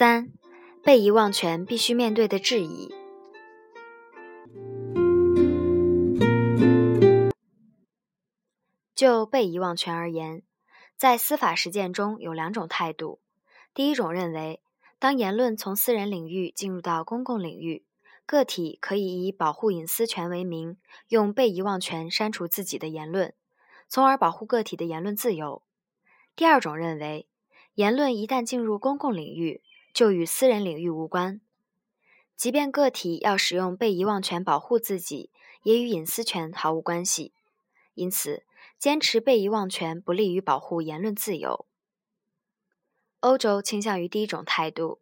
三、被遗忘权必须面对的质疑。就被遗忘权而言，在司法实践中有两种态度。第一种认为，当言论从私人领域进入到公共领域，个体可以以保护隐私权为名，用被遗忘权删除自己的言论，从而保护个体的言论自由。第二种认为，言论一旦进入公共领域，就与私人领域无关，即便个体要使用被遗忘权保护自己，也与隐私权毫无关系。因此，坚持被遗忘权不利于保护言论自由。欧洲倾向于第一种态度。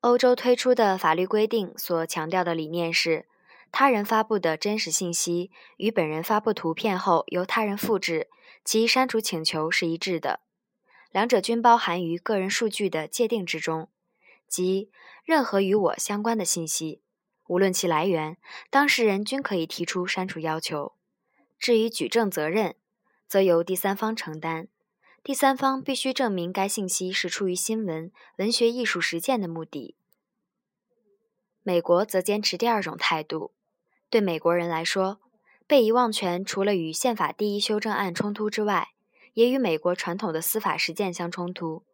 欧洲推出的法律规定所强调的理念是，他人发布的真实信息与本人发布图片后由他人复制其删除请求是一致的，两者均包含于个人数据的界定之中，即任何与我相关的信息，无论其来源，当事人均可以提出删除要求。至于举证责任，则由第三方承担。第三方必须证明该信息是出于新闻、文学艺术实践的目的。美国则坚持第二种态度。对美国人来说，被遗忘权除了与宪法第一修正案冲突之外，也与美国传统的司法实践相冲突。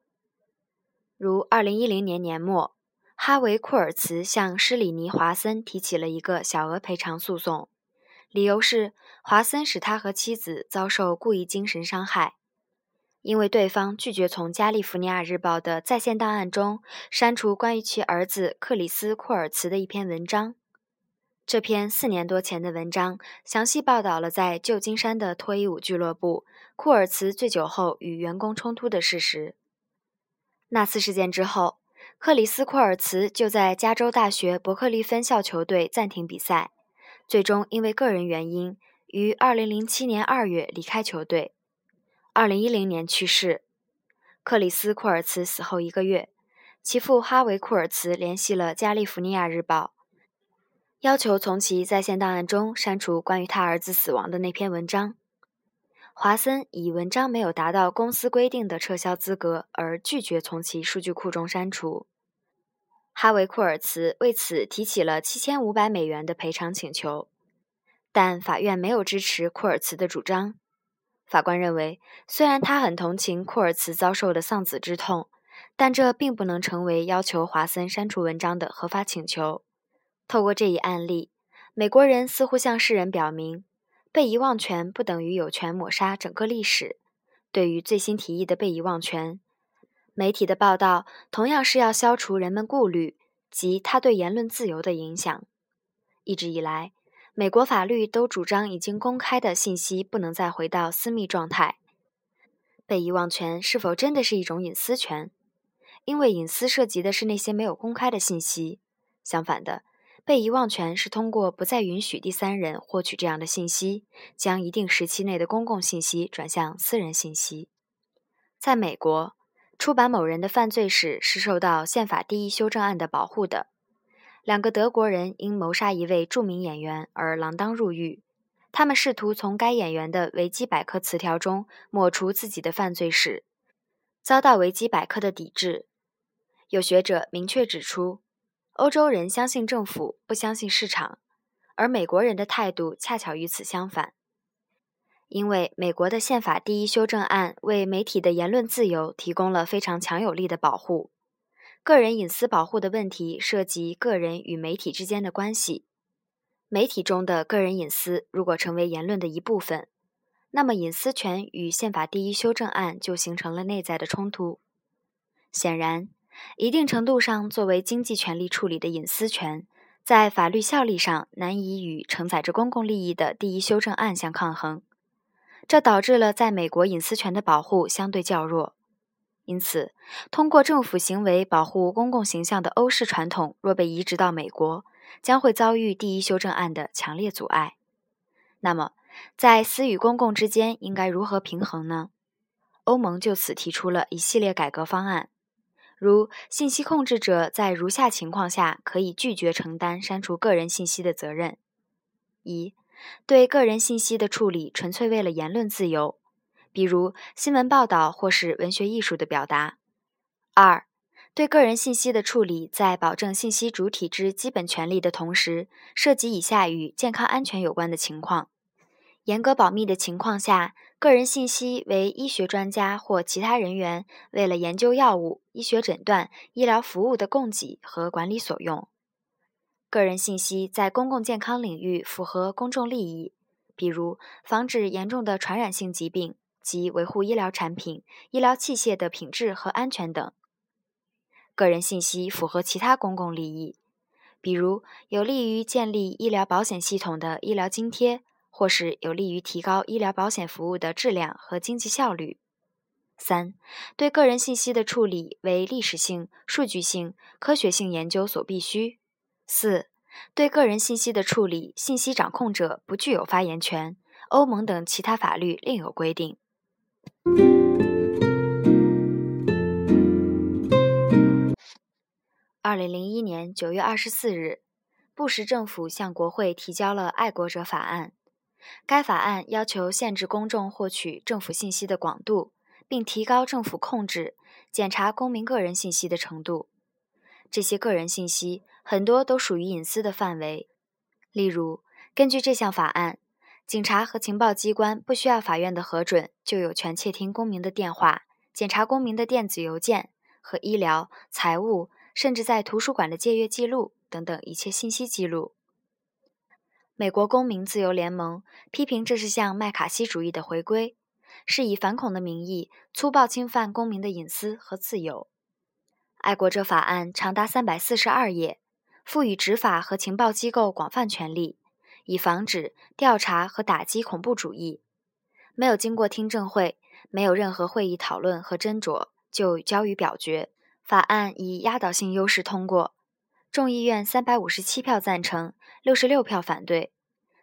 如2010年年末，哈维·库尔茨向施里尼·华森提起了一个小额赔偿诉讼。理由是华森使他和妻子遭受故意精神伤害，因为对方拒绝从《加利福尼亚日报》的在线档案中删除关于其儿子克里斯·库尔茨的一篇文章。这篇四年多前的文章详细报道了在旧金山的脱衣舞俱乐部，库尔茨醉酒后与员工冲突的事实。那次事件之后，克里斯·库尔茨就在加州大学伯克利分校球队暂停比赛。最终因为个人原因，于2007年2月离开球队。2010年去世。克里斯·库尔茨死后一个月，其父哈维·库尔茨联系了《加利福尼亚日报》，要求从其在线档案中删除关于他儿子死亡的那篇文章。华森以文章没有达到公司规定的撤销资格而拒绝从其数据库中删除。哈维·库尔茨为此提起了七千五百美元的赔偿请求，但法院没有支持库尔茨的主张。法官认为，虽然他很同情库尔茨遭受的丧子之痛，但这并不能成为要求华森删除文章的合法请求。透过这一案例，美国人似乎向世人表明，被遗忘权不等于有权抹杀整个历史。对于最新提议的被遗忘权，媒体的报道同样是要消除人们顾虑及他对言论自由的影响。一直以来，美国法律都主张已经公开的信息不能再回到私密状态。被遗忘权是否真的是一种隐私权？因为隐私涉及的是那些没有公开的信息。相反的，被遗忘权是通过不再允许第三人获取这样的信息，将一定时期内的公共信息转向私人信息。在美国。出版某人的犯罪史是受到宪法第一修正案的保护的。两个德国人因谋杀一位著名演员而锒铛入狱，他们试图从该演员的维基百科词条中抹除自己的犯罪史，遭到维基百科的抵制。有学者明确指出，欧洲人相信政府，不相信市场，而美国人的态度恰巧与此相反。因为美国的宪法第一修正案为媒体的言论自由提供了非常强有力的保护。个人隐私保护的问题涉及个人与媒体之间的关系。媒体中的个人隐私如果成为言论的一部分，那么隐私权与宪法第一修正案就形成了内在的冲突。显然，一定程度上作为经济权利处理的隐私权，在法律效力上难以与承载着公共利益的第一修正案相抗衡。这导致了在美国隐私权的保护相对较弱，因此，通过政府行为保护公共形象的欧式传统若被移植到美国，将会遭遇第一修正案的强烈阻碍。那么，在私与公共之间应该如何平衡呢？欧盟就此提出了一系列改革方案，如信息控制者在如下情况下可以拒绝承担删除个人信息的责任：一。对个人信息的处理纯粹为了言论自由，比如新闻报道或是文学艺术的表达。二，对个人信息的处理，在保证信息主体之基本权利的同时，涉及以下与健康安全有关的情况：严格保密的情况下，个人信息为医学专家或其他人员为了研究药物、医学诊断、医疗服务的供给和管理所用；个人信息在公共健康领域符合公众利益，比如防止严重的传染性疾病及维护医疗产品、医疗器械的品质和安全等。个人信息符合其他公共利益，比如有利于建立医疗保险系统的医疗津贴，或是有利于提高医疗保险服务的质量和经济效率。三、对个人信息的处理为历史性、数据性、科学性研究所必须。四、对个人信息的处理，信息掌控者不具有发言权。欧盟等其他法律另有规定。二零零一年九月二十四日，布什政府向国会提交了《爱国者法案》。该法案要求限制公众获取政府信息的广度，并提高政府控制、检查公民个人信息的程度。这些个人信息很多都属于隐私的范围。例如，根据这项法案，警察和情报机关不需要法院的核准，就有权窃听公民的电话、检查公民的电子邮件和医疗、财务。甚至在图书馆的借阅记录等等一切信息记录。美国公民自由联盟批评这是向麦卡锡主义的回归，是以反恐的名义粗暴侵犯公民的隐私和自由。爱国者法案长达三百四十二页，赋予执法和情报机构广泛权力，以防止、调查和打击恐怖主义。没有经过听证会，没有任何会议讨论和斟酌，就交予表决。法案以压倒性优势通过，众议院三百五十七票赞成，六十六票反对，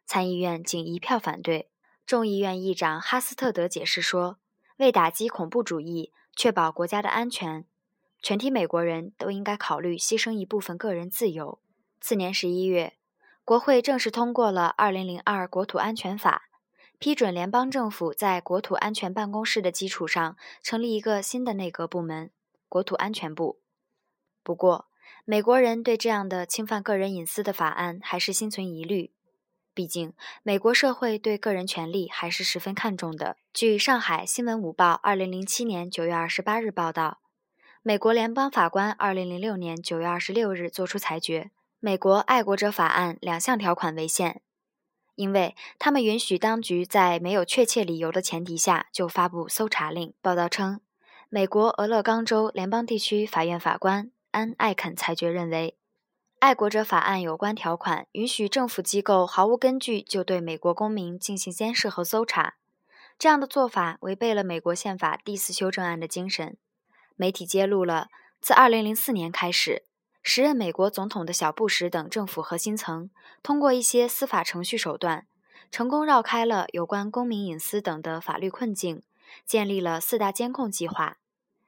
参议院仅一票反对。众议院议长哈斯特德解释说：“为打击恐怖主义，确保国家的安全，全体美国人都应该考虑牺牲一部分个人自由。”次年十一月，国会正式通过了《二零零二国土安全法》，批准联邦政府在国土安全办公室的基础上成立一个新的内阁部门。国土安全部。不过，美国人对这样的侵犯个人隐私的法案还是心存疑虑。毕竟，美国社会对个人权利还是十分看重的。据上海新闻午报二零零七年九月二十八日报道，美国联邦法官二零零六年九月二十六日作出裁决：美国爱国者法案两项条款违宪，因为他们允许当局在没有确切理由的前提下就发布搜查令。报道称。美国俄勒冈州联邦地区法院法官安·艾肯裁决认为，《爱国者法案》有关条款允许政府机构毫无根据就对美国公民进行监视和搜查，这样的做法违背了美国宪法第四修正案的精神。媒体揭露了，自2004年开始，时任美国总统的小布什等政府核心层通过一些司法程序手段，成功绕开了有关公民隐私等的法律困境。建立了四大监控计划，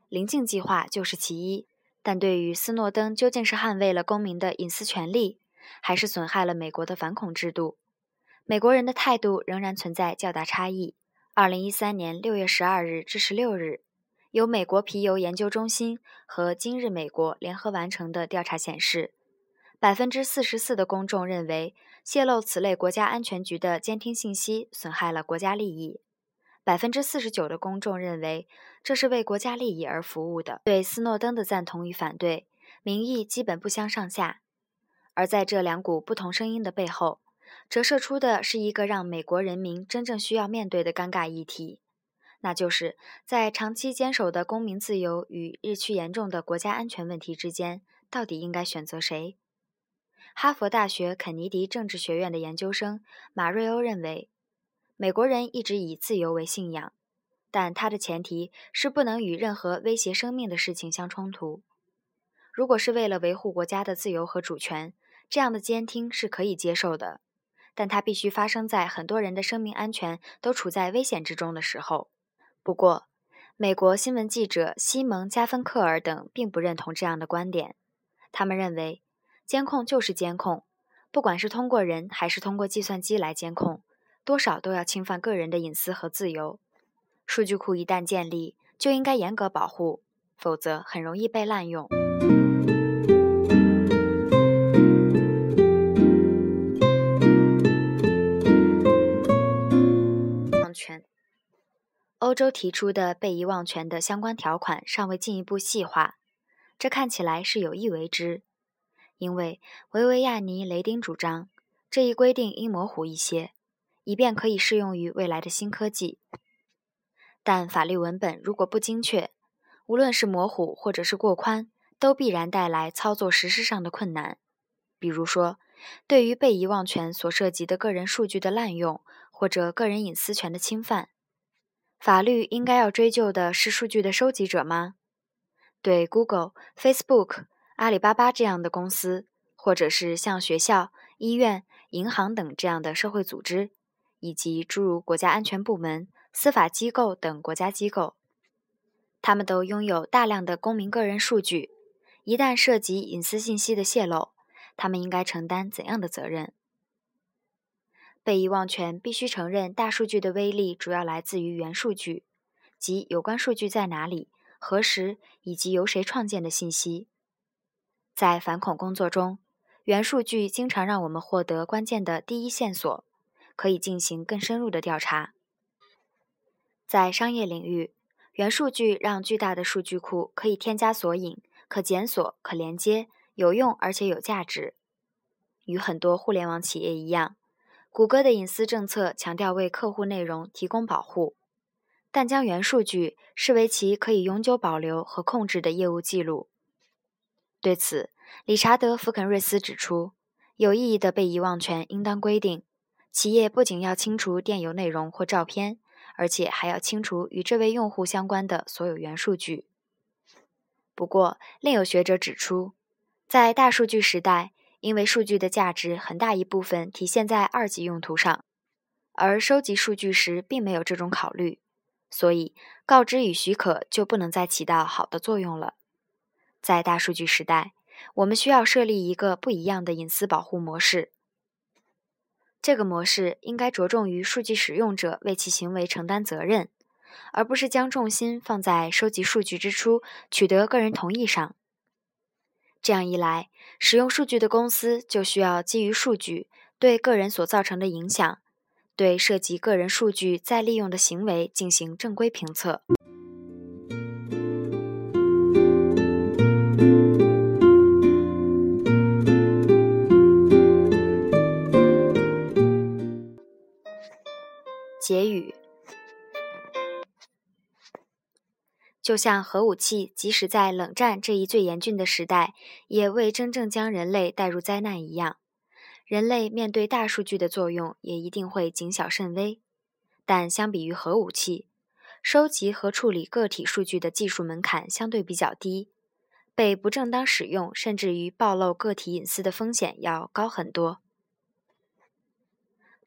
临近计划就是其一。但对于斯诺登究竟是捍卫了公民的隐私权利，还是损害了美国的反恐制度，美国人的态度仍然存在较大差异。二零一三年六月十二日至十六日，由美国皮尤研究中心和今日美国联合完成的调查显示，百分之四十四的公众认为泄露此类国家安全局的监听信息损害了国家利益。百分之四十九的公众认为这是为国家利益而服务的。对斯诺登的赞同与反对，民意基本不相上下。而在这两股不同声音的背后，折射出的是一个让美国人民真正需要面对的尴尬议题，那就是在长期坚守的公民自由与日趋严重的国家安全问题之间，到底应该选择谁？哈佛大学肯尼迪政治学院的研究生马瑞欧认为。美国人一直以自由为信仰，但它的前提是不能与任何威胁生命的事情相冲突。如果是为了维护国家的自由和主权，这样的监听是可以接受的，但它必须发生在很多人的生命安全都处在危险之中的时候。不过，美国新闻记者西蒙·加芬克尔等并不认同这样的观点。他们认为，监控就是监控，不管是通过人还是通过计算机来监控。多少都要侵犯个人的隐私和自由。数据库一旦建立，就应该严格保护，否则很容易被滥用。权。欧洲提出的被遗忘权的相关条款尚未进一步细化，这看起来是有意为之，因为维维亚尼·雷丁主张这一规定应模糊一些，以便可以适用于未来的新科技。但法律文本如果不精确，无论是模糊或者是过宽，都必然带来操作实施上的困难。比如说，对于被遗忘权所涉及的个人数据的滥用，或者个人隐私权的侵犯，法律应该要追究的是数据的收集者吗？对 Google、Facebook、阿里巴巴这样的公司，或者是像学校、医院、银行等这样的社会组织，以及诸如国家安全部门、司法机构等国家机构，他们都拥有大量的公民个人数据，一旦涉及隐私信息的泄露，他们应该承担怎样的责任？被遗忘权必须承认，大数据的威力主要来自于元数据，即有关数据在哪里、何时以及由谁创建的信息。在反恐工作中，元数据经常让我们获得关键的第一线索，可以进行更深入的调查。在商业领域，元数据让巨大的数据库可以添加索引、可检索、可连接、有用而且有价值。与很多互联网企业一样。谷歌的隐私政策强调为客户内容提供保护，但将原数据视为其可以永久保留和控制的业务记录。对此，理查德·福肯瑞斯指出，有意义的被遗忘权应当规定，企业不仅要清除电邮内容或照片，而且还要清除与这位用户相关的所有元数据。不过，另有学者指出，在大数据时代，因为数据的价值很大一部分体现在二级用途上，而收集数据时并没有这种考虑，所以告知与许可就不能再起到好的作用了。在大数据时代，我们需要设立一个不一样的隐私保护模式。这个模式应该着重于数据使用者为其行为承担责任，而不是将重心放在收集数据之初取得个人同意上。这样一来，使用数据的公司就需要基于数据对个人所造成的影响，对涉及个人数据再利用的行为进行正规评测。结语。就像核武器，即使在冷战这一最严峻的时代，也未真正将人类带入灾难一样，人类面对大数据的作用也一定会谨小慎微。但相比于核武器，收集和处理个体数据的技术门槛相对比较低，被不正当使用甚至于暴露个体隐私的风险要高很多。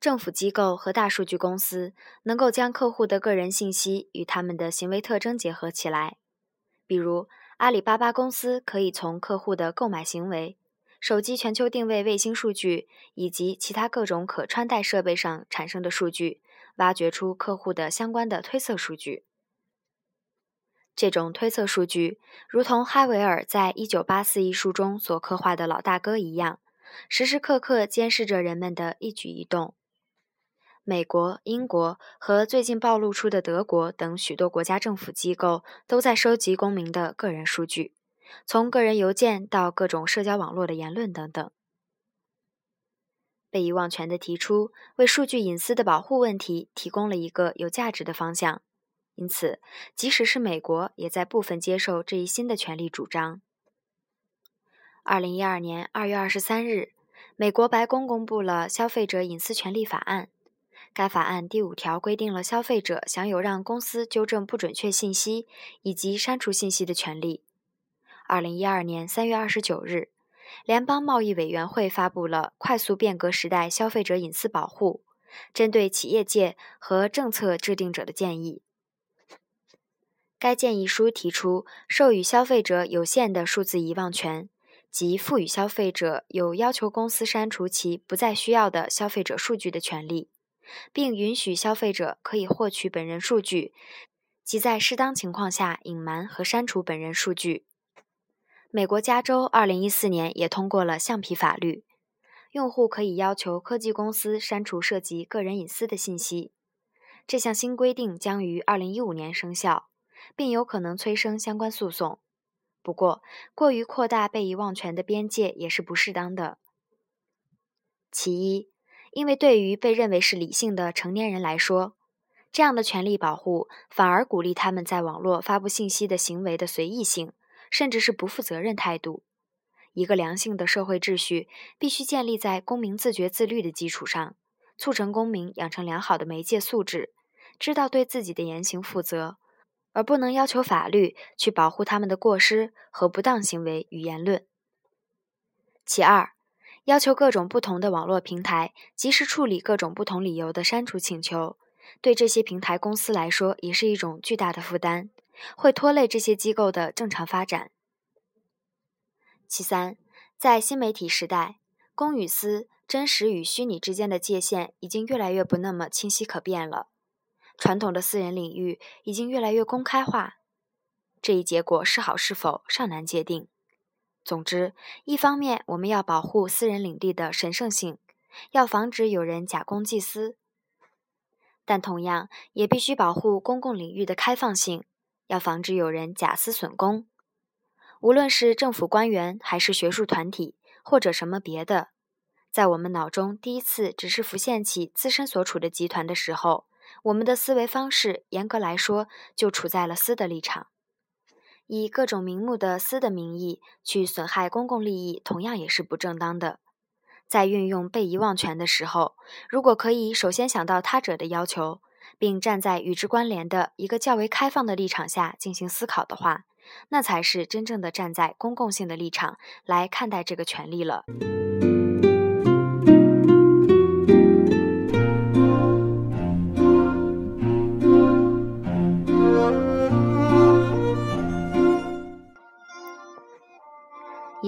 政府机构和大数据公司能够将客户的个人信息与他们的行为特征结合起来，比如阿里巴巴公司可以从客户的购买行为、手机全球定位卫星数据以及其他各种可穿戴设备上产生的数据，挖掘出客户的相关的推测数据。这种推测数据，如同哈维尔在《一九八四》一书中所刻画的老大哥一样，时时刻刻监视着人们的一举一动。美国、英国和最近暴露出的德国等许多国家政府机构都在收集公民的个人数据，从个人邮件到各种社交网络的言论等等。被遗忘权的提出，为数据隐私的保护问题提供了一个有价值的方向，因此，即使是美国，也在部分接受这一新的权利主张。二零一二年二月二十三日，美国白宫公布了《消费者隐私权利法案》。该法案第五条规定了消费者享有让公司纠正不准确信息以及删除信息的权利。二零一二年三月二十九日，联邦贸易委员会发布了《快速变革时代消费者隐私保护：针对企业界和政策制定者的建议》。该建议书提出，授予消费者有限的数字遗忘权，即赋予消费者有要求公司删除其不再需要的消费者数据的权利。并允许消费者可以获取本人数据，即在适当情况下隐瞒和删除本人数据。美国加州2014年也通过了橡皮法律，用户可以要求科技公司删除涉及个人隐私的信息。这项新规定将于2015年生效，并有可能催生相关诉讼。不过，过于扩大被遗忘权的边界也是不适当的。其一，因为对于被认为是理性的成年人来说，这样的权利保护反而鼓励他们在网络发布信息的行为的随意性，甚至是不负责任态度。一个良性的社会秩序必须建立在公民自觉自律的基础上，促成公民养成良好的媒介素质，知道对自己的言行负责。而不能要求法律去保护他们的过失和不当行为与言论。其二，要求各种不同的网络平台及时处理各种不同理由的删除请求，对这些平台公司来说也是一种巨大的负担，会拖累这些机构的正常发展。其三，在新媒体时代，公与私、真实与虚拟之间的界限已经越来越不那么清晰可辨了。传统的私人领域已经越来越公开化，这一结果是好是否尚难界定。总之，一方面我们要保护私人领地的神圣性，要防止有人假公济私；但同样也必须保护公共领域的开放性，要防止有人假私损公。无论是政府官员，还是学术团体，或者什么别的，在我们脑中第一次只是浮现起自身所处的集团的时候。我们的思维方式，严格来说，就处在了私的立场，以各种名目的私的名义去损害公共利益，同样也是不正当的。在运用被遗忘权的时候，如果可以首先想到他者的要求，并站在与之关联的一个较为开放的立场下进行思考的话，那才是真正的站在公共性的立场来看待这个权利了。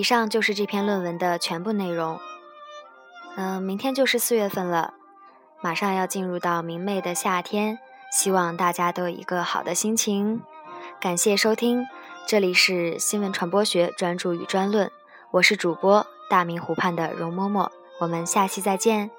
以上就是这篇论文的全部内容。嗯，明天就是四月份了，马上要进入到明媚的夏天，希望大家都有一个好的心情。感谢收听，这里是新闻传播学专注与专论，我是主播大明湖畔的容嬷嬷，我们下期再见。